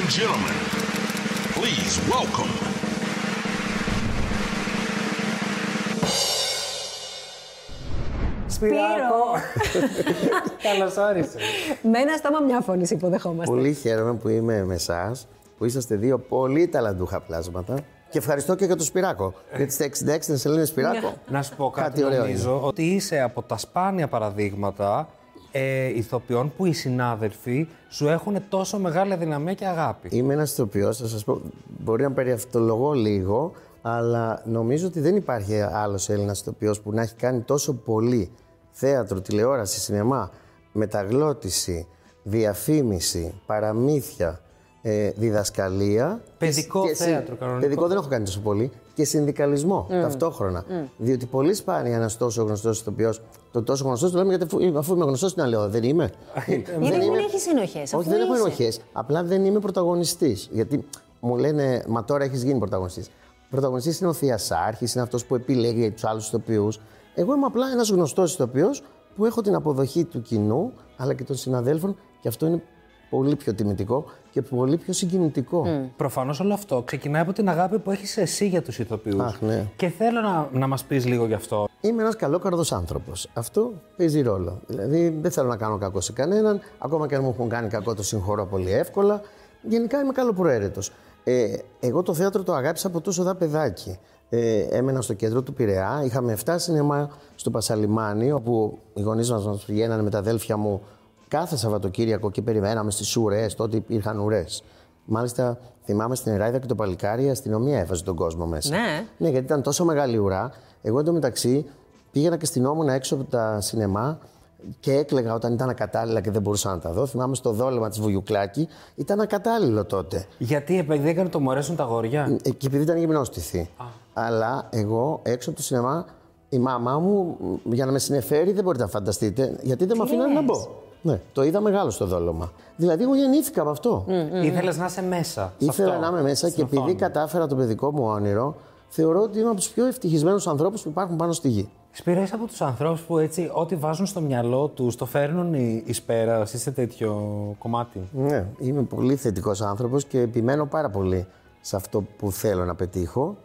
and gentlemen, please welcome. Σπυράκο. Καλώς όρισες. Με ένα στόμα μια φωνή σε υποδεχόμαστε. Πολύ χαίρομαι που είμαι με εσάς, που είσαστε δύο πολύ ταλαντούχα πλάσματα. Και ευχαριστώ και για το Σπυράκο. Γιατί στα 66 δεν σε λένε Σπυράκο. Να σου πω κάτι, Κάτι ωραίο νομίζω ότι είσαι από τα σπάνια παραδείγματα ε, ηθοποιών που οι συνάδελφοι σου έχουν τόσο μεγάλη δυναμία και αγάπη. Είμαι ένας ηθοποιός, θα σας πω. Μπορεί να περιαυτολογώ λίγο, αλλά νομίζω ότι δεν υπάρχει άλλος Έλληνας ηθοποιός που να έχει κάνει τόσο πολύ θέατρο, τηλεόραση, σινεμά, μεταγλώτηση, διαφήμιση, παραμύθια, ε, διδασκαλία. Παιδικό και- και συ- θέατρο, κανονικό. Παιδικό δεν έχω κάνει τόσο πολύ. Και συνδικαλισμό ταυτόχρονα. Διότι πολύ σπάνια ένας τόσο γνωστός ηθοποιός. Το τόσο γνωστός το λέμε γιατί αφού, αφού είμαι γνωστός, τι να λέω, δεν είμαι. Γιατί δεν έχεις συνοχέ. Όχι, δεν έχω ενοχές. Απλά δεν είμαι πρωταγωνιστής. Γιατί μου λένε, Μα τώρα έχεις γίνει πρωταγωνιστής. Πρωταγωνιστής είναι ο Θειασάρχης, είναι αυτός που επιλέγει τους άλλους ηθοποιούς. Εγώ είμαι απλά ένας γνωστός ηθοποιός που έχω την αποδοχή του κοινού αλλά και των συναδέλφων και αυτό είναι πολύ πιο τιμητικό και πολύ πιο συγκινητικό. Προφανώς όλο αυτό ξεκινάει από την αγάπη που έχεις εσύ για τους ηθοποιούς. Αχ, ναι. Και θέλω να, να μας πεις λίγο γι' αυτό. Είμαι ένας καλόκαρδος άνθρωπος. Αυτό παίζει ρόλο. Δηλαδή δεν θέλω να κάνω κακό σε κανέναν. Ακόμα και αν μου έχουν κάνει κακό, το συγχωρώ πολύ εύκολα. Γενικά είμαι καλοπροαίρετος. Ε, εγώ το θέατρο το αγάπησα από τόσο δα παιδάκι. Ε, έμενα στο κέντρο του Πειραιά. Είχαμε 7 σινεμά στο Πασαλιμάνι, όπου οι γονείς μας μας πηγαίνανε με τα αδέλφια μου κάθε Σαββατοκύριακο και περιμέναμε στις ουρές. Τότε υπήρχαν ουρές. Μάλιστα, θυμάμαι στην Εράιδα και το Παλικάρι η αστυνομία έβαζε τον κόσμο μέσα. Ναι. Ναι, γιατί ήταν τόσο μεγάλη ουρά. Εγώ εντωμεταξύ πήγαινα και στυνόμουν έξω από τα σινεμά και έκλεγα όταν ήταν ακατάλληλα και δεν μπορούσα να τα δω. Θυμάμαι στο δόλεμα της Βουγιουκλάκη. Ήταν ακατάλληλο τότε. Γιατί επειδή έκανε το μωρέσουν τα γόρια; Ε, Και επειδή ήταν γυμνόστιθη. Αλλά εγώ έξω από το σινεμά, η μαμά μου μ, για να με συνεφέρει δεν μπορείτε να φανταστείτε, γιατί δεν με αφήνανε να μπω. Ναι, το είδα μεγάλο στο δόλωμα. Δηλαδή, εγώ γεννήθηκα με αυτό. Ήθελες να είσαι μέσα. σε Ήθελα αυτό, να είμαι μέσα στην και επειδή οθόνη. κατάφερα το παιδικό μου όνειρο, θεωρώ ότι είμαι από τους πιο ευτυχισμένους ανθρώπους που υπάρχουν πάνω στη γη. Σπύρα, είσαι από τους ανθρώπους που έτσι, ό,τι βάζουν στο μυαλό τους, το φέρνουν εις πέρας. Είσαι τέτοιο κομμάτι. Ναι, είμαι πολύ θετικός άνθρωπος και επιμένω πάρα πολύ σε αυτό που θέλω να πετύχω.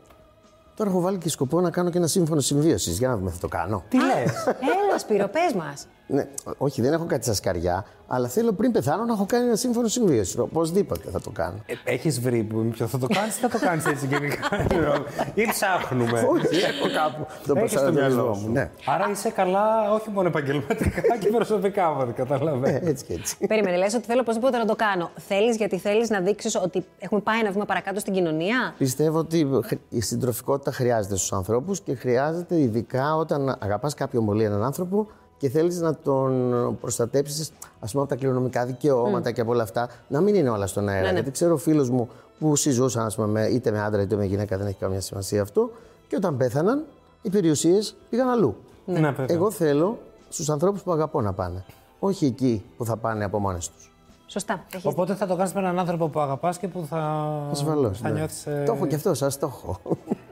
Τώρα έχω βάλει και σκοπό να κάνω και ένα σύμφωνο συμβίωσης. Για να δούμε, θα το κάνω. Τι λες; Έλα, Σπύρο, πες μας. Ναι, όχι, δεν έχω κάτι στα σκαριά, αλλά θέλω πριν πεθάνω να έχω κάνει ένα σύμφωνο συμβίωσης. Οπωσδήποτε θα το κάνω. Έχεις βρει που είναι ποιο θα το κάνεις ή θα το κάνεις έτσι γενικά; ή ψάχνουμε; όχι, έχω κάπου το Έχεις στο προσανατολισμό μυαλό μου. σου. Ναι. Άρα είσαι καλά, όχι μόνο επαγγελματικά και προσωπικά, από ό,τι καταλαβαίνω. Ε, έτσι και έτσι. Περίμενε, λες ότι θέλω οπωσδήποτε να το κάνω. Θέλεις γιατί θέλεις να δείξεις ότι έχουμε πάει ένα βήμα παρακάτω στην κοινωνία; Πιστεύω ότι η συντροφικότητα χρειάζεται στους ανθρώπους και χρειάζεται ειδικά όταν αγαπάς κάποιον πολύ έναν άνθρωπο και θέλεις να τον προστατέψεις ας πούμε από τα κληρονομικά δικαιώματα και από όλα αυτά, να μην είναι όλα στον αέρα. Ναι, ναι. Γιατί ξέρω φίλους μου που συζούσαν ας πούμε, με- είτε με άντρα είτε με γυναίκα, δεν έχει καμία σημασία αυτό και όταν πέθαναν οι περιουσίες πήγαν αλλού. Ναι, βέβαια. Εγώ θέλω στους ανθρώπους που αγαπώ να πάνε, όχι εκεί που θα πάνε από μόνες τους. Σωστά. Έχεις... Οπότε θα το κάνεις με έναν άνθρωπο που αγαπάς και που θα. Ασφαλώς. Θα ναι. νιώθεις, ε, Το έχω και αυτό, σας το έχω.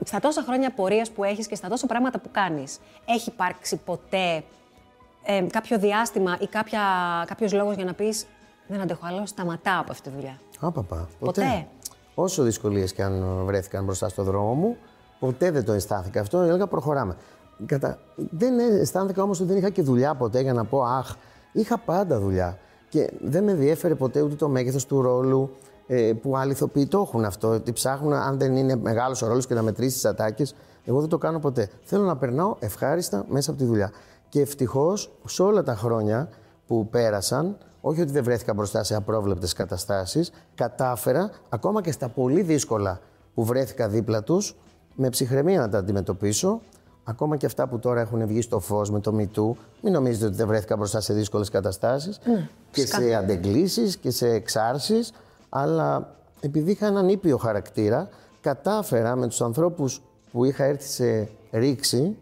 Στα τόσα χρόνια πορείας που έχεις και στα τόσα πράγματα που κάνεις, έχει υπάρξει ποτέ ε, κάποιο διάστημα ή κάποια, κάποιος λόγος για να πεις δεν αντέχω άλλο, σταματάω από αυτή τη δουλειά. Άπαπα. Ποτέ. Όσο δυσκολίες και αν βρέθηκαν μπροστά στο δρόμο μου, ποτέ δεν το αισθάνθηκα αυτό. Έλεγα προχωράμε. Κατα... Δεν αισθάνθηκα όμως ότι δεν είχα και δουλειά ποτέ για να πω Αχ, είχα πάντα δουλειά. Και δεν με διέφερε ποτέ ούτε το μέγεθος του ρόλου ε, που άλλοι ηθοποιοί το έχουν αυτό. Ότι ψάχνουν, αν δεν είναι μεγάλος ο ρόλος και να μετρήσεις τις ατάκες. Εγώ δεν το κάνω ποτέ. Θέλω να περνάω ευχάριστα μέσα από τη δουλειά. Και ευτυχώς σε όλα τα χρόνια που πέρασαν, όχι ότι δεν βρέθηκα μπροστά σε απρόβλεπτες καταστάσεις, κατάφερα ακόμα και στα πολύ δύσκολα που βρέθηκα δίπλα τους, με ψυχραιμία να τα αντιμετωπίσω, ακόμα και αυτά που τώρα έχουν βγει στο φως με το MeToo, μην νομίζετε ότι δεν βρέθηκα μπροστά σε δύσκολες καταστάσεις. Και σε αντεγκλήσεις και σε εξάρσεις, αλλά επειδή είχα έναν ήπιο χαρακτήρα, κατάφερα με τους ανθρώπους που είχα έρθει σε ρήξη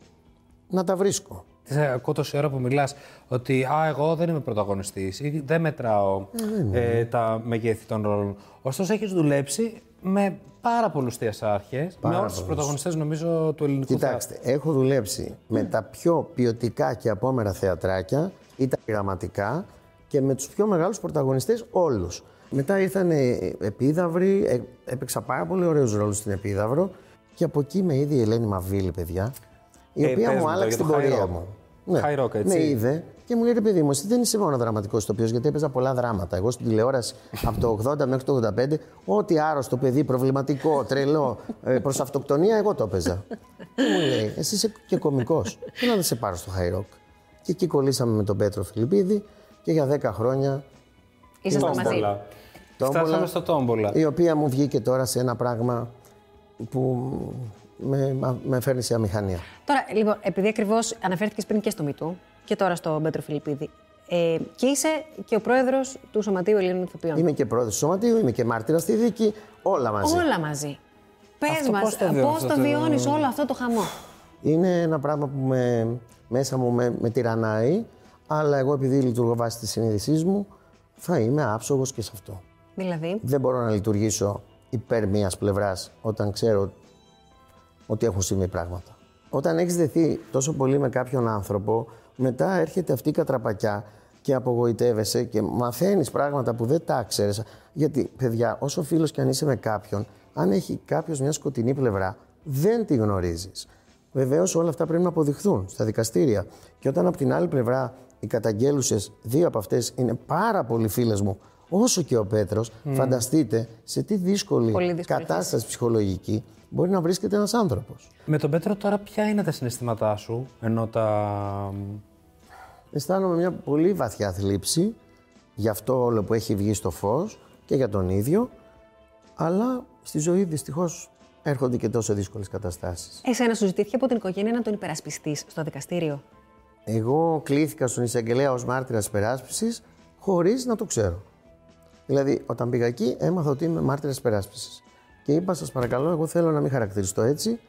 να τα βρίσκω. Σε ακούω τόση ώρα που μιλάς ότι α, εγώ δεν είμαι πρωταγωνιστής ή δεν μετράω ε, τα μεγέθη των ρόλων. Ωστόσο, έχεις δουλέψει με πάρα πολλούς θεασάρχες, με Πάρα όλους τους πολλούς. πρωταγωνιστές νομίζω του ελληνικού Κοιτάξτε, έχω δουλέψει με τα πιο ποιοτικά και απόμερα θεατράκια ή τα πειραματικά και με τους πιο μεγάλους πρωταγωνιστές όλους. Μετά ήρθαν ε, επίδαυροι, ε, έπαιξα πάρα πολύ ωραίους ρόλους στην επίδαυρο και από εκεί με είδε η Ελένη Μαβίλη, παιδιά, η Ε, οποία πες μου μου το άλλαξε για την το high πορεία rock. μου. High rock, έτσι. Με είδε και μου λέει: «Ρε παιδί μου, εσύ δεν είσαι μόνο δραματικός ηθοποιό, γιατί έπαιζα πολλά δράματα. Εγώ στην τηλεόραση από το 80 μέχρι το 85, ό,τι άρρωστο παιδί, προβληματικό, τρελό, προς αυτοκτονία, εγώ το έπαιζα. και μου λέει: Εσύ είσαι και κωμικός. Τι να δεν σε πάρω στο high rock. Και εκεί κολλήσαμε με τον Πέτρο Φιλιππίδη και για 10 χρόνια Ήσασταν μαζί. Τόμπολα. Τόμπολα. Φτάσαμε στο τόμπολα. η οποία μου βγήκε τώρα σε ένα πράγμα που με, με φέρνει σε αμηχανία. Τώρα, λοιπόν, επειδή ακριβώς αναφέρθηκες πριν και στο MeToo και τώρα στο Πέτρο Φιλιππίδη. Ε, και είσαι και ο πρόεδρος του Σωματείου Ελλήνων Ηθοποιών. Είμαι και πρόεδρος του σωματείου, είμαι και μάρτυρας στη δίκη, όλα μαζί. Όλα μαζί. Πες Αυτό μας, πώς το βιώνεις πώς αυτό το το- βιώνεις όλο αυτό το χαμό; Είναι ένα πράγμα που με, μέσα μου με, με τυραννάει, αλλά εγώ επειδή λειτουργώ βάσει της συνείδησής μου, θα είμαι άψογος και σε αυτό. Δηλαδή, Δεν μπορώ να λειτουργήσω υπέρ μιας πλευράς όταν ξέρω ότι έχουν συμβεί πράγματα. Όταν έχεις δεθεί τόσο πολύ με κάποιον άνθρωπο, μετά έρχεται αυτή η κατραπακιά και απογοητεύεσαι και μαθαίνεις πράγματα που δεν τα ξέρεις. Γιατί, παιδιά, όσο φίλος κι αν είσαι με κάποιον, αν έχει κάποιος μια σκοτεινή πλευρά, δεν τη γνωρίζεις. Βεβαίως όλα αυτά πρέπει να αποδειχθούν στα δικαστήρια. Και όταν από την άλλη πλευρά οι καταγγέλουσες, δύο από αυτές είναι πάρα πολύ φίλες μου, όσο και ο Πέτρος, φανταστείτε σε τι δύσκολη, Πολύ δύσκολη κατάσταση ψυχολογική μπορεί να βρίσκεται ένας άνθρωπος. Με τον Πέτρο τώρα ποια είναι τα συναισθήματά σου, ενώ τα... Αισθάνομαι μια πολύ βαθιά θλίψη για αυτό όλο που έχει βγει στο φως και για τον ίδιο, αλλά στη ζωή δυστυχώς έρχονται και τόσο δύσκολες καταστάσεις. εσένα σου ζητήθηκε από την οικογένεια να τον υπερασπιστείς στο δικαστήριο; Εγώ κλήθηκα στον εισαγγελέα ως μάρτυρας υπεράσπισης χωρίς να το ξέρω. Δηλαδή, όταν πήγα εκεί, έμαθα ότι είμαι μάρτυρας υπεράσπισης. Και είπα, σας παρακαλώ, εγώ θέλω να μην χαρακτηριστώ έτσι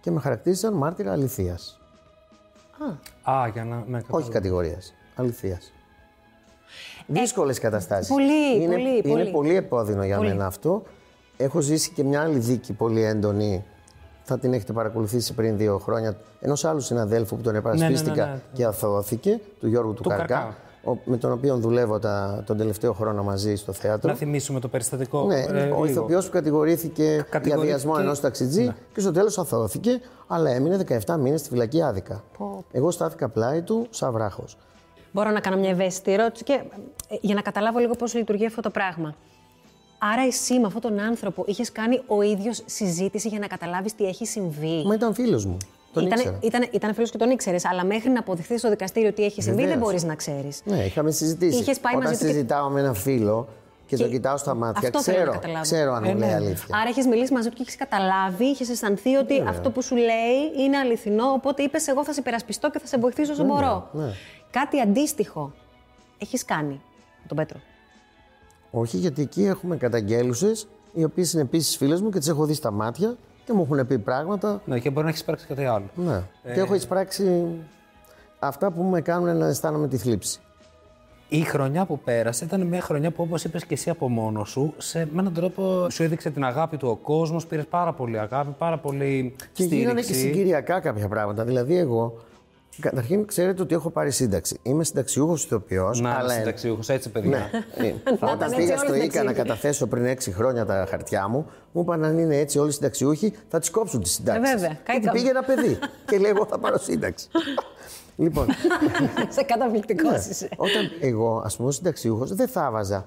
και με χαρακτήρισαν μάρτυρα αληθείας. Α, για να... Ναι, κατάλαβα. Όχι κατηγορίας, αληθείας. Δύσκολες καταστάσεις. πολύ, είναι, πολύ, είναι πολύ. πολύ επώδυνο για Πολύ. μένα αυτό. Έχω ζήσει και μια άλλη δίκη πολύ έντονη. Θα την έχετε παρακολουθήσει πριν δύο χρόνια. Ενός άλλου συναδέλφου που τον επαρασπίστηκα ναι, ναι. και αθωώθηκε, του Γιώργου του, Του Καρκά, Καρκά. Ο- με τον οποίο δουλεύω τα, τον τελευταίο χρόνο μαζί στο θέατρο. Να θυμίσουμε το περιστατικό. Ναι, ε, ο λίγο. ηθοποιός που κατηγορήθηκε για Κατηγορήθηκε- βιασμό ενός ταξιτζή Ναι. και στο τέλος αθώθηκε, αλλά έμεινε 17 μήνες στη φυλακή άδικα. Εγώ στάθηκα πλάι του σαν βράχος. Μπορώ να κάνω μια ευαίσθητη ερώτηση και ε, για να καταλάβω λίγο πώς λειτουργεί αυτό το πράγμα. Άρα, εσύ με αυτόν τον άνθρωπο είχες κάνει ο ίδιος συζήτηση για να καταλάβεις τι έχει συμβεί; Μα ήταν φίλος μου. Τον ήταν, ήξερα. ήταν, ήταν φίλος και τον ήξερες, αλλά μέχρι να αποδειχθείς στο δικαστήριο τι έχεις συμβεί, δεν Βεβαίως. μπορείς να ξέρεις. Ναι, είχαμε συζητήσει. Είχες πάει Όταν μαζί του και- συζητάω με ένα φίλο και, Και τον κοιτάω στα μάτια, αυτό θέλω να ξέρω, καταλάβω. ξέρω αν Ε, μου λέει ναι. αλήθεια. Άρα, έχεις μιλήσει μαζί του και έχεις καταλάβει, είχες αισθανθεί ότι αυτό που σου λέει είναι αληθινό. Οπότε είπες: Εγώ θα σε υπερασπιστώ και θα σε βοηθήσω όσο μπορώ. ναι. Κάτι αντίστοιχο έχεις κάνει με τον Πέτρο; Όχι, γιατί εκεί έχουμε καταγγέλουσες, οι οποίες είναι επίσης φίλες μου και τις έχω δει στα μάτια και μου έχουν πει πράγματα. Ναι, και μπορεί να έχεις υπάρξει κάτι άλλο. Ναι. Ε. Και έχω εισπράξει αυτά που με κάνουν να αισθάνομαι τη θλίψη. Η χρονιά που πέρασε ήταν μια χρονιά που, όπως είπες και εσύ από μόνος σου, σε, με έναν τρόπο σου έδειξε την αγάπη του ο κόσμος. Πήρες πάρα πολύ αγάπη, πάρα πολύ Και στήριξη. γίνανε και συγκυριακά κάποια πράγματα. Δηλαδή, εγώ. Καταρχήν, ξέρετε ότι έχω πάρει σύνταξη. Είμαι συνταξιούχος ηθοποιός. Να, αλλά... συνταξιούχος, έτσι, παιδιά. Ναι. Ε, Όταν ήταν πήγα έτσι στο όλοι ΙΚΑ να συνταξιούχοι. καταθέσω πριν 6 χρόνια τα χαρτιά μου, μου είπαν αν είναι έτσι όλοι οι συνταξιούχοι, θα τις κόψουν τις συντάξεις. Ε, βέβαια. Γιατί Καήκαμε. πήγε ένα παιδί και λέει: Εγώ θα πάρω σύνταξη. λοιπόν, σε καταπληκτικός ναι, είσαι. όταν εγώ, ας πούμε, ως συνταξιούχος, δεν θα βάζα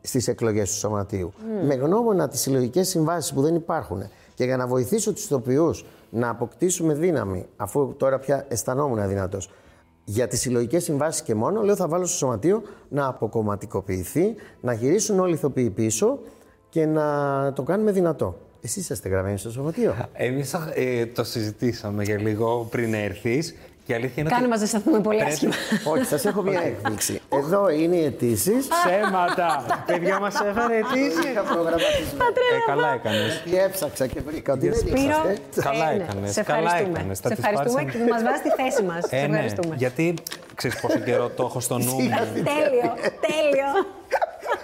στις εκλογές του Σωματείου. Με γνώμονα τις συλλογικές συμβάσεις που δεν υπάρχουν και για να βοηθήσω τους ηθοποιούς να αποκτήσουμε δύναμη, αφού τώρα πια αισθανόμουν αδυνατός, για τις συλλογικές συμβάσεις και μόνο, λέω θα βάλω στο Σωματείο να αποκομματικοποιηθεί, να γυρίσουν όλοι οι ηθοποιοί πίσω και να το κάνουμε δυνατό. Εσείς είσαστε γραμμένοι στο Σωματείο. Εμείς ε, το συζητήσαμε για λίγο πριν έρθεις. Και η αλήθεια είναι Κάνε ότι. μας να αισθανθούμε πολύ Πρέπει- άσχημα. Όχι, σας έχω μια έκπληξη. Εδώ είναι οι αιτήσεις. Ψέματα! Παιδιά μας έφερε αιτήσεις. Είχα προγραμματισμένο. Ε, καλά έκανες. Και έψαξα και βρήκα ότι δεν Σπύρο, είσαστε. Καλά ε, ναι, έκανες, Σε καλά ευχαριστούμε. έκανες. Θα Σε τις ευχαριστούμε πάρεις και που μας βάζεις στη θέση μας. Σε Ε, ναι, ευχαριστούμε. γιατί ξέρεις πόσο καιρό το έχω στο νου μου. Τέλειο, τέλειο.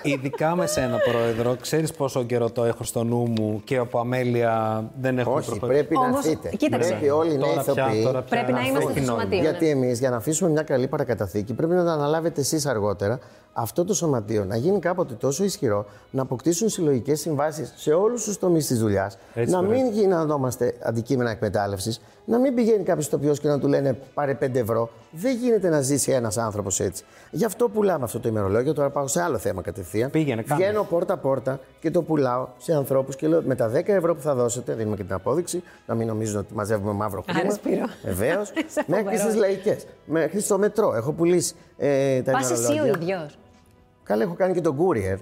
Ειδικά με σένα, πρόεδρο, ξέρεις πόσο καιρό το έχω στο νου μου και από αμέλεια δεν έχω Όχι, πρέπει να Όμως, έρθετε. κοίταξε. Πρέπει όλοι οι νέοι Τώρα πια, ηθοποιοί. τώρα πια Πρέπει να αυτό είμαστε έχει στο νόημα. σωματείο. Γιατί εμείς για να αφήσουμε μια καλή παρακαταθήκη πρέπει να το αναλάβετε εσείς αργότερα αυτό το σωματείο να γίνει κάποτε τόσο ισχυρό, να αποκτήσουν συλλογικές συμβάσεις σε όλους τους τομείς της δουλειάς, Έτσι, να ωραία. μην γινόμαστε αντικείμενα εκμετάλλευσης, να μην πηγαίνει κάποιος ηθοποιός και να του λένε πάρε 5 ευρώ. Δεν γίνεται να ζήσει ένας άνθρωπος έτσι. Γι' αυτό πουλάμε αυτό το ημερολόγιο. Τώρα πάω σε άλλο θέμα κατευθείαν. Πήγαινε, κάνε. Βγαίνω πόρτα-πόρτα και το πουλάω σε ανθρώπους και λέω με τα 10 ευρώ που θα δώσετε, δίνουμε και την απόδειξη, να μην νομίζουν ότι μαζεύουμε μαύρο χρήμα. Άρα, Σπύρο. Βεβαίως. Είσαι μέχρι φοβερός. στις λαϊκές. Μέχρι στο μετρό. Έχω πουλήσει ε, τα Πας εσύ ο ημερολόγια. ίδιο. Καλά, έχω κάνει και τον courier.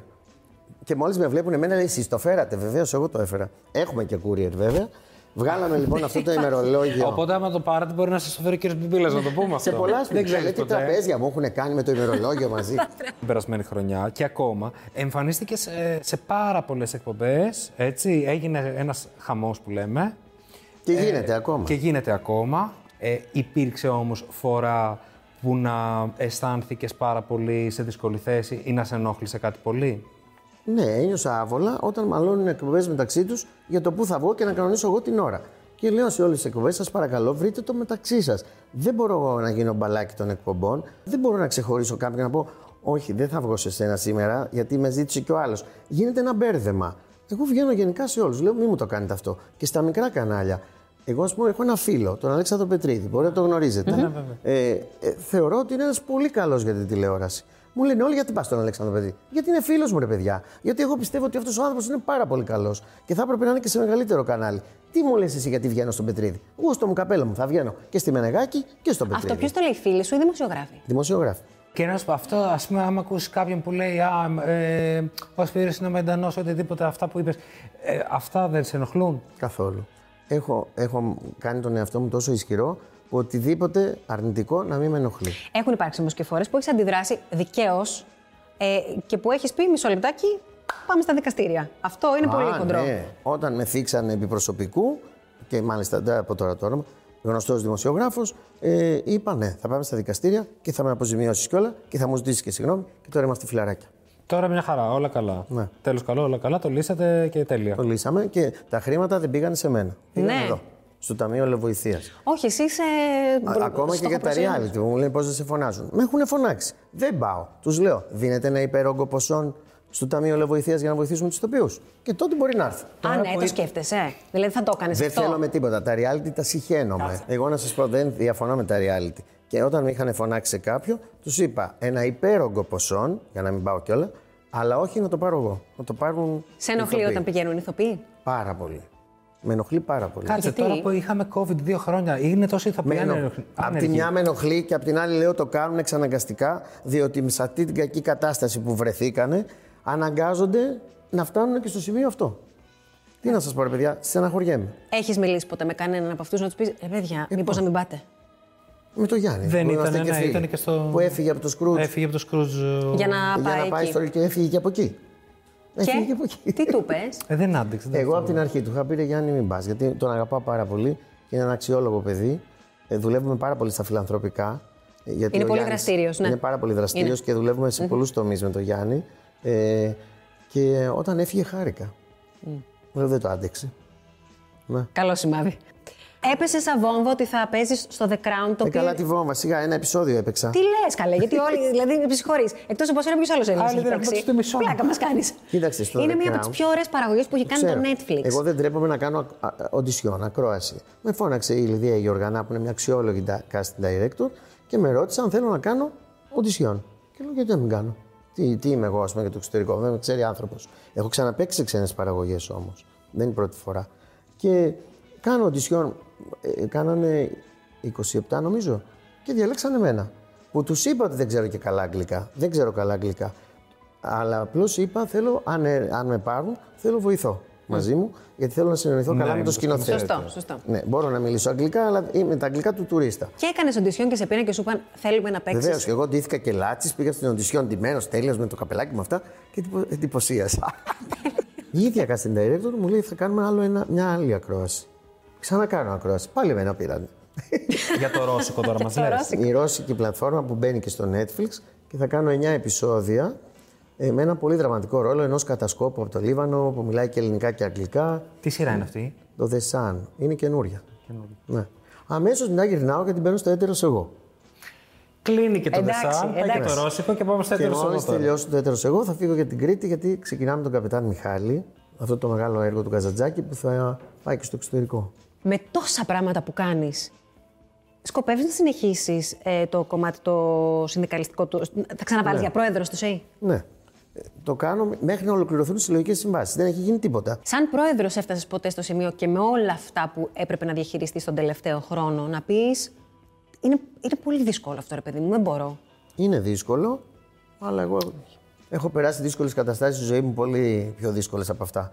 Και μόλις με βλέπουν εμένα, λέει: Εσεί το φέρατε. Βεβαίως, εγώ το έφερα. Έχουμε και courier, βέβαια. Βγάλαμε λοιπόν αυτό το ημερολόγιο. Οπότε, άμα το πάρετε, μπορεί να σας το φέρει ο κ. Μπιμπίλας να το πούμε αυτό. σε πολλά Δεν σπίτια. ξέρεις Δηλαδή, τι ποτέ. τραπέζια μου έχουν κάνει με το ημερολόγιο μαζί. την περασμένη χρονιά και ακόμα εμφανίστηκε σε, σε πάρα πολλές εκπομπές. Έτσι, έγινε ένας χαμός που λέμε. και γίνεται ακόμα. Και γίνεται ακόμα. Ε, υπήρξε όμως φορά που να αισθάνθηκες πάρα πολύ σε δύσκολη θέση ή να σε ενόχλησε κάτι πολύ; Ναι, ένιωσα άβολα όταν μαλώνουν εκπομπές μεταξύ τους για το πού θα βγω και να κανονίσω εγώ την ώρα. Και λέω σε όλες τις εκπομπές, σας παρακαλώ, βρείτε το μεταξύ σας. Δεν μπορώ εγώ να γίνω μπαλάκι των εκπομπών, δεν μπορώ να ξεχωρίσω κάποιον να πω, Όχι, δεν θα βγω σε σένα σήμερα, γιατί με ζήτησε και ο άλλος. Γίνεται ένα μπέρδεμα. Εγώ βγαίνω γενικά σε όλους. Λέω, μη μου το κάνετε αυτό. Και στα μικρά κανάλια. Εγώ, ας πούμε, έχω ένα φίλο, τον Αλέξανδρο Πετρίδη, μπορεί να το γνωρίζετε. ε, ε, θεωρώ ότι είναι ένας πολύ καλός για την τηλεόραση. Μου λένε όλοι γιατί πας στον Αλέξανδρο Πετρίδη. Γιατί είναι φίλος μου, ρε παιδιά. Γιατί εγώ πιστεύω ότι αυτός ο άνθρωπος είναι πάρα πολύ καλός και θα έπρεπε να είναι και σε μεγαλύτερο κανάλι. Τι μου λες εσύ γιατί βγαίνω στον Πετρίδη; Εγώ στο μου καπέλο μου θα βγαίνω και στη Μενεγάκη και στον Πετρίδη. Αυτό ποιος το λέει, φίλη σου ή δημοσιογράφη. Δημοσιογράφη. Και να σου πω αυτό, ας πούμε, άμα ακούσει κάποιον που λέει Α, ε, ο Σπύρος είναι μεντανό, οτιδήποτε αυτά που είπες, ε, αυτά δεν σε ενοχλούν; Καθόλου. Έχω, έχω κάνει τον εαυτό μου τόσο ισχυρό που οτιδήποτε αρνητικό να μην με ενοχλεί. Έχουν υπάρξει όμως και φορές που έχεις αντιδράσει δικαίως ε, και που έχεις πει μισό λεπτάκι, πάμε στα δικαστήρια. Αυτό είναι πολύ Α, χοντρό. Ναι. Όταν με θίξανε επί προσωπικού και μάλιστα δεν από τώρα το όνομα, γνωστός δημοσιογράφος, ε, είπα ναι, θα πάμε στα δικαστήρια και θα με αποζημιώσεις κιόλα και θα μου ζητήσεις και συγγνώμη και τώρα είμαστε φιλαράκια. Τώρα μια χαρά, όλα καλά. Ναι. Τέλος καλό, όλα καλά, το λύσατε και τέλεια. Το λύσαμε και τα χρήματα δεν πήγαν σε μένα. Πήγαν Ναι. εδώ, στο Ταμείο Ελευθερία. Όχι, εσύ είσαι. Ακόμα και για τα reality που μου λένε πώς δεν σε φωνάζουν. Με έχουν φωνάξει. Δεν πάω. Τους λέω, δίνετε ένα υπέρογκο ποσόν στο Ταμείο Ελευθερία για να βοηθήσουμε τους itopiού. Και τότε μπορεί να έρθει. Α, ναι, το σκέφτεσαι. Δηλαδή θα το έκανες Δεν αυτό. θέλω με τίποτα. Τα reality τα συχαίνομαι. Εγώ να σας πω, δεν διαφωνώ με τα reality. Και όταν με είχαν φωνάξει σε κάποιο, τους είπα ένα υπέρογκο ποσόν, για να μην πάω κιόλα, αλλά όχι να το πάρω εγώ. Να το πάρουν. Σε ενοχλεί ηθοποιοί. όταν πηγαίνουν ηθοποιοί. Πάρα πολύ. Με ενοχλεί πάρα πολύ. Κάτσε Γιατί; τώρα που είχαμε COVID δύο χρόνια, είναι τόσο ηθοποιοί Με ενο- άνεργοι. Απ' τη μια με ενοχλεί και απ' την άλλη λέω το κάνουν εξαναγκαστικά, διότι σε αυτή την κακή κατάσταση που βρεθήκανε, αναγκάζονται να φτάνουν και στο σημείο αυτό. Τι να σας πω, ρε παιδιά, στεναχωριέμαι. Έχεις μιλήσει ποτέ με κανέναν από αυτούς να τους πεις: Ρε παιδιά, μήπως να μην πάτε; Με το Γιάννη. Δεν που ήταν, είμαστε ναι, φίλοι, ήταν και στο- Που έφυγε από το Σκρούτζ. Έφυγε από το Σκρούτζ. ο- Για να για πάει, να πάει εκεί. στο και έφυγε και από εκεί. Έφυγε και από εκεί. τι του πες; Ε, δεν άντεξε. δεν Εγώ αυτό. από την αρχή του είχα πει ρε Γιάννη μην πας, γιατί τον αγαπάω πάρα πολύ και είναι ένα αξιόλογο παιδί. Ε, δουλεύουμε πάρα πολύ στα φιλανθρωπικά. ε, Γιατί Είναι ο πολύ Γιάννης δραστήριος, ναι. Είναι πάρα πολύ δραστήριος Είναι. και δουλεύουμε σε πολλούς τομείς με τον Γιάννη. Ε, και όταν έφυγε χάρηκα. Λέω δεν το άντεξε. Ναι. Καλό σημάδι. Έπεσε σαν βόμβα ότι θα παίζεις στο The Crown το Ε, οποίο. καλά τη βόμβα, σιγά ένα επεισόδιο έπαιξα. Τι λες, καλέ, γιατί όλοι. Δηλαδή, με συγχωρεί. Εκτός από εσένα, ποιος άλλος Έλληνα Άλλοι έχει δεν έχουν παίξει. παίξει το μισό. Πλάκα μας κάνεις. Κοίταξε, στο Είναι The μία από τις Crown- πιο ωραίες παραγωγές που έχει κάνει το Ξέρω. Netflix. Εγώ δεν τρέπομαι να κάνω οντισιόν, ακρόαση. Με φώναξε η Λιδία Γιοργανά που είναι μια αξιόλογη da- casting director και με ρώτησε αν θέλω να κάνω οντισιόν. Και λέω γιατί να μην κάνω; Τι, τι είμαι εγώ, ας πούμε, για το εξωτερικό, δεν με ξέρει άνθρωπος. Έχω ξαναπέξει σε ξένες παραγωγές όμως. Δεν είναι η πρώτη φορά. Και κάνω οντισιόν. Ε, κάνανε 27 νομίζω και διαλέξανε εμένα. Που τους είπα ότι δεν ξέρω και καλά αγγλικά. Δεν ξέρω καλά αγγλικά. Αλλά απλώς είπα, θέλω, αν, ε, αν με πάρουν, θέλω βοηθό μαζί μου, γιατί θέλω να συνεννοηθώ Ναι, καλά με με το το σκηνοθέτη. Σωστό, σωστό. Ναι, μπορώ να μιλήσω αγγλικά, αλλά είμαι τα αγγλικά του τουρίστα. Και έκανες οντισιόν και σε πήραν και σου είπαν: Θέλουμε να παίξεις. Βεβαίως, και εγώ ντύθηκα και λάτσι, πήγα στην οντισιόν ντυμένος τέλειος με το καπελάκι μου αυτά και εντυπω- εντυπωσίασα. η ίδια casting director μου λέει: Θα κάνουμε άλλο ένα, μια άλλη ακρόαση. Ξανακάνω ακρόαση. Πάλι εμένα πήραν. Για το ρώσικο τώρα μας Το λες. ρώσικο. Η ρώσικη πλατφόρμα που μπαίνει και στο Netflix και θα κάνω 9 επεισόδια ε, με ένα πολύ δραματικό ρόλο ενός κατασκόπου από το Λίβανο που μιλάει και ελληνικά και αγγλικά. Τι σειρά είναι αυτή; Το The Sun. Είναι καινούρια. Ναι. Αμέσως μετά γυρνάω γιατί μπαίνω στο έτερος εγώ. Κλείνει και το Εντάξει, Δεσάν, πάει και εντάξει. το Ρώσικο και πάμε στο Και έτερος μόλις σώμα τώρα. τελειώσω το έτερος εγώ θα φύγω για την Κρήτη γιατί ξεκινάμε τον καπετάν Μιχάλη. Αυτό το μεγάλο έργο του Καζατζάκη που θα πάει και στο εξωτερικό. Με τόσα πράγματα που κάνεις, σκοπεύεις να συνεχίσεις το κομμάτι το συνδικαλιστικό του. Θα ξαναβάλεις Ναι. για πρόεδρος του ΣΕΙ. Ναι. Ε, Το κάνω μέχρι να ολοκληρωθούν οι συλλογικές συμβάσεις. Δεν έχει γίνει τίποτα. Σαν πρόεδρος, έφτασες ποτέ στο σημείο και με όλα αυτά που έπρεπε να διαχειριστείς τον τελευταίο χρόνο να πεις. Είναι, είναι πολύ δύσκολο αυτό, ρε παιδί μου, δεν μπορώ. Είναι δύσκολο, αλλά εγώ έχω περάσει δύσκολες καταστάσεις στη ζωή μου πολύ πιο δύσκολες από αυτά.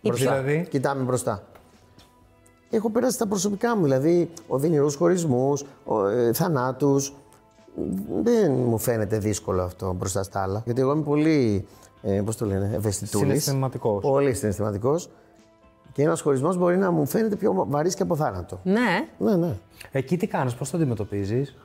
Η Μπροστά. Δηλαδή; Κοιτάμε μπροστά. Έχω περάσει τα προσωπικά μου, δηλαδή οδυνηρούς χωρισμούς, ο- ε, θανάτους. Δεν μου φαίνεται δύσκολο αυτό μπροστά στα άλλα. Γιατί εγώ είμαι πολύ, ε, πώς το λένε, ευαισθητούλης. Συναισθηματικός. Πολύ συναισθηματικός. Και ένας χωρισμός μπορεί να μου φαίνεται πιο βαρύς και από θάνατο. Ναι. Ναι, ναι. Εκεί τι κάνεις, πώς το αντιμετωπίζεις;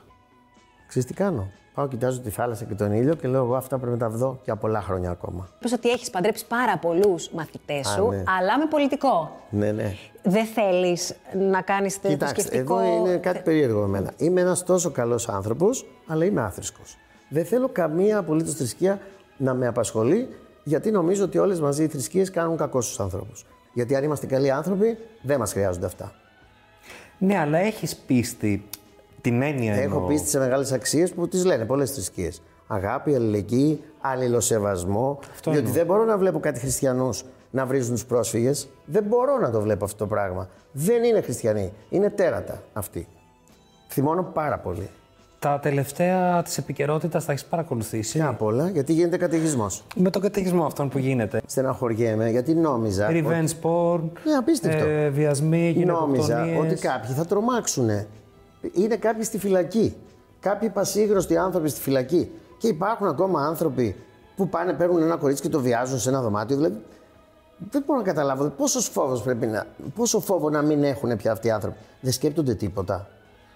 Ξέρεις τι κάνω; Πάω, κοιτάζω τη θάλασσα και τον ήλιο και λέω εγώ αυτά πρέπει να τα δω για πολλά χρόνια ακόμα. Πες ότι έχεις παντρέψει πάρα πολλούς μαθητές σου, ναι. αλλά με πολιτικό. Ναι, ναι. Δεν θέλεις να κάνεις το Κοιτάξτε, σκεφτικό. εδώ είναι κάτι περίεργο με εμένα. Είμαι ένας τόσο καλός άνθρωπος, αλλά είμαι άθρησκος. Δεν θέλω καμία απολύτως θρησκεία να με απασχολεί, γιατί νομίζω ότι όλες μαζί οι θρησκείες κάνουν κακό στους ανθρώπους. Γιατί αν είμαστε καλοί άνθρωποι, δεν μας χρειάζονται αυτά. Ναι, αλλά έχεις πίστη την έννοια Έχω εννοώ. πίστη σε μεγάλες αξίες που τις λένε πολλές θρησκείες. Αγάπη, αλληλεγγύη, αλληλοσεβασμό. διότι εννοώ. δεν μπορώ να βλέπω κάτι χριστιανούς να βρίζουν τους πρόσφυγες. Δεν μπορώ να το βλέπω αυτό το πράγμα. Δεν είναι χριστιανοί. Είναι τέρατα αυτοί. Θυμώνω πάρα πολύ. Τα τελευταία της επικαιρότητας τα έχεις παρακολουθήσει; Μια απ' όλα, γιατί γίνεται καταιγισμός. Με τον καταιγισμό αυτόν που γίνεται. Στεναχωριέμαι, γιατί νόμιζα. ότι- Revenge porn, Ναι, απίστευτο. ε, βιασμοί, Νόμιζα γυναικοκτονίες. ότι κάποιοι θα τρομάξουν. Είναι κάποιοι στη φυλακή. Κάποιοι πασίγνωστοι άνθρωποι στη φυλακή. Και υπάρχουν ακόμα άνθρωποι που πάνε, παίρνουν ένα κορίτσι και το βιάζουν σε ένα δωμάτιο. Δηλαδή, δεν μπορώ να καταλάβω πόσος φόβος πρέπει να. Πόσο φόβο να μην έχουν πια αυτοί οι άνθρωποι. Δεν σκέπτονται τίποτα.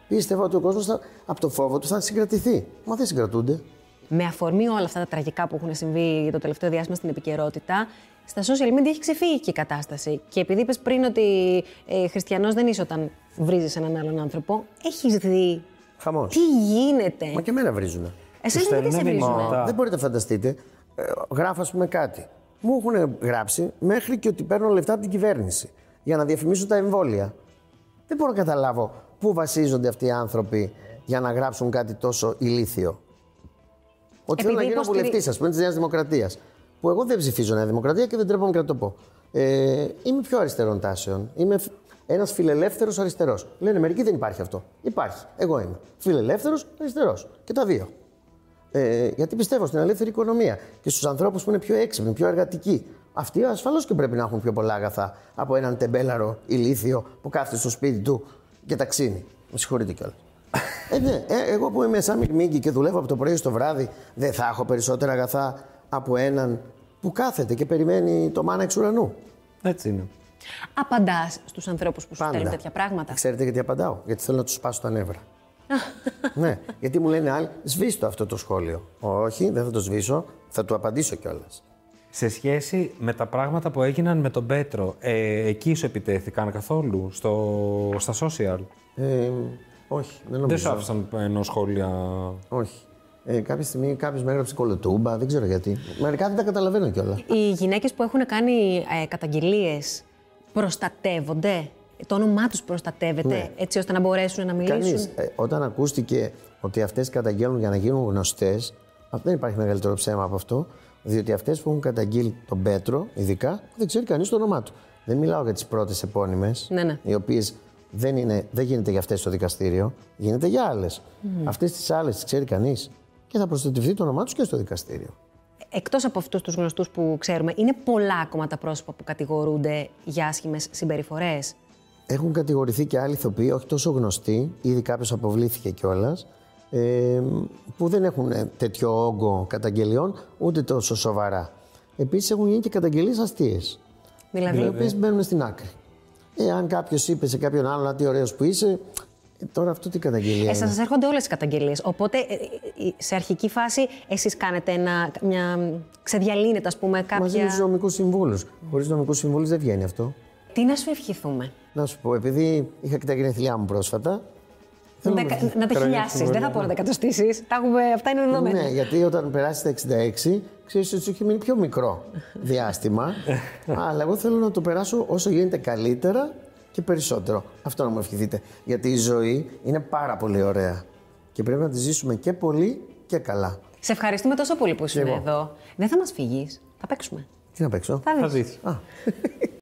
Πίστευα ότι ο κόσμος από το φόβο του θα συγκρατηθεί. Μα δεν συγκρατούνται. Με αφορμή όλα αυτά τα τραγικά που έχουν συμβεί το τελευταίο διάστημα στην επικαιρότητα, στα social media έχει ξεφύγει και η κατάσταση. Και επειδή είπες πριν ότι ε, χριστιανός δεν είσαι όταν βρίζεις έναν άλλον άνθρωπο, έχει δει Χαμός. τι γίνεται; Μα και εμένα βρίζουν. Εσένα Τους γιατί σε στέλνουνε βρίζουνε; μηνύματα. Δεν μπορείτε να φανταστείτε. Ε, γράφω, ας πούμε, κάτι. Μου έχουν γράψει μέχρι και ότι παίρνω λεφτά από την κυβέρνηση για να διαφημίσουν τα εμβόλια. Δεν μπορώ να καταλάβω πού βασίζονται αυτοί οι άνθρωποι για να γράψουν κάτι τόσο ηλίθιο. Ότι θέλω να Επειδή γίνω υποστηρί- βουλευτής, ας πούμε, της Νέας Δημοκρατίας. Που εγώ δεν ψηφίζω Νέα Δημοκρατία και δεν τρέπομαι και να το πω. Ε, είμαι πιο αριστερών τάσεων. Είμαι ένας φιλελεύθερος αριστερός. Λένε μερικοί δεν υπάρχει αυτό. Υπάρχει. Εγώ είμαι. Φιλελεύθερος αριστερός. Και τα δύο. Ε, γιατί πιστεύω στην ελεύθερη οικονομία και στους ανθρώπους που είναι πιο έξυπνοι, πιο εργατικοί. Αυτοί ασφαλώς και πρέπει να έχουν πιο πολλά αγαθά από έναν τεμπέλαρο ηλίθιο που κάθεται στο σπίτι του και ταξίνει. Με συγχωρείτε κιόλας. ε, ναι, ε, εγώ που είμαι σαν Μικμίγκη και δουλεύω από το πρωί στο βράδυ, δεν θα έχω περισσότερα αγαθά από έναν που κάθεται και περιμένει το μάνα εξ ουρανού. Έτσι είναι. Απαντάς στους ανθρώπους που σου Πάντα. στέλνουν τέτοια πράγματα; Ξέρετε γιατί απαντάω; Γιατί θέλω να τους σπάσω τα νεύρα. ναι, γιατί μου λένε άλλοι, σβήστο αυτό το σχόλιο. Όχι, δεν θα το σβήσω, θα του απαντήσω κιόλας. Σε σχέση με τα πράγματα που έγιναν με τον Πέτρο, ε, εκεί σου επιτέθηκαν καθόλου στο, στα social; Ε, όχι, δεν νομίζω. Δεν σου άφησαν ενώ σχόλια; Όχι. Ε, κάποια στιγμή κάποιος με έγραψε κολοτούμπα, δεν ξέρω γιατί. Μερικά δεν τα καταλαβαίνω κιόλας. Οι γυναίκες που έχουν κάνει ε, καταγγελίες προστατεύονται; Το όνομά τους προστατεύεται Ναι. έτσι ώστε να μπορέσουν να μιλήσουν; Κανείς. όταν ακούστηκε ότι αυτές καταγγέλνουν για να γίνουν γνωστές, δεν υπάρχει μεγαλύτερο ψέμα από αυτό. Διότι αυτές που έχουν καταγγείλει τον Πέτρο, ειδικά, δεν ξέρει κανείς το όνομά του. Δεν μιλάω για τις πρώτες επώνυμες, Ναι, ναι. οι οποίες δεν, είναι, δεν γίνεται για αυτές στο δικαστήριο, γίνεται για άλλες. Mm. Αυτές τις άλλες τις ξέρει κανείς; Και θα προστατευτεί το όνομά τους και στο δικαστήριο. Εκτός από αυτούς τους γνωστούς που ξέρουμε, είναι πολλά ακόμα τα πρόσωπα που κατηγορούνται για άσχημες συμπεριφορές; Έχουν κατηγορηθεί και άλλοι ηθοποιοί, όχι τόσο γνωστοί, ήδη κάποιος αποβλήθηκε κιόλας, ε, που δεν έχουν ε, τέτοιο όγκο καταγγελιών, ούτε τόσο σοβαρά. Επίσης έχουν γίνει και καταγγελίες αστείες, Δηλαδή, οι οποίες μπαίνουν στην άκρη. Ε, αν κάποιος είπε σε κάποιον άλλον, Α, τι ωραίος που είσαι, ε, τώρα αυτό τι καταγγελία ε, είναι. σα έρχονται όλες τι καταγγελίες. Οπότε, ε, σε αρχική φάση εσείς κάνετε ένα, μια, ξεδιαλύνετε ας πούμε κάποια... Μαζί με τους νομικούς συμβούλους. Χωρίς νομικούς συμβούλους δεν βγαίνει αυτό. Τι να σου ευχηθούμε; Να σου πω, επειδή είχα και τα γενέθλιά μου πρόσφατα. θέλω Δεκα- με- να τα χρόνια χιλιάσεις, δεν θα συμβούλια. πω να τα εκατοστήσεις. Τα έχουμε, αυτά είναι δεδομένα. Ναι, γιατί όταν περάσει τα 66, ξέρεις ότι σου έχει μείνει πιο μικρό διάστημα. αλλά εγώ θέλω να το περάσω όσο γίνεται καλύτερα και περισσότερο. Αυτό να μου ευχηθείτε. Γιατί η ζωή είναι πάρα πολύ ωραία. Και πρέπει να τη ζήσουμε και πολύ και καλά. Σε ευχαριστούμε τόσο πολύ που ήσουν εγώ. εδώ. Δεν θα μας φύγεις. Θα παίξουμε. Τι να παίξω; Θα Θα δεις. δεις. Α,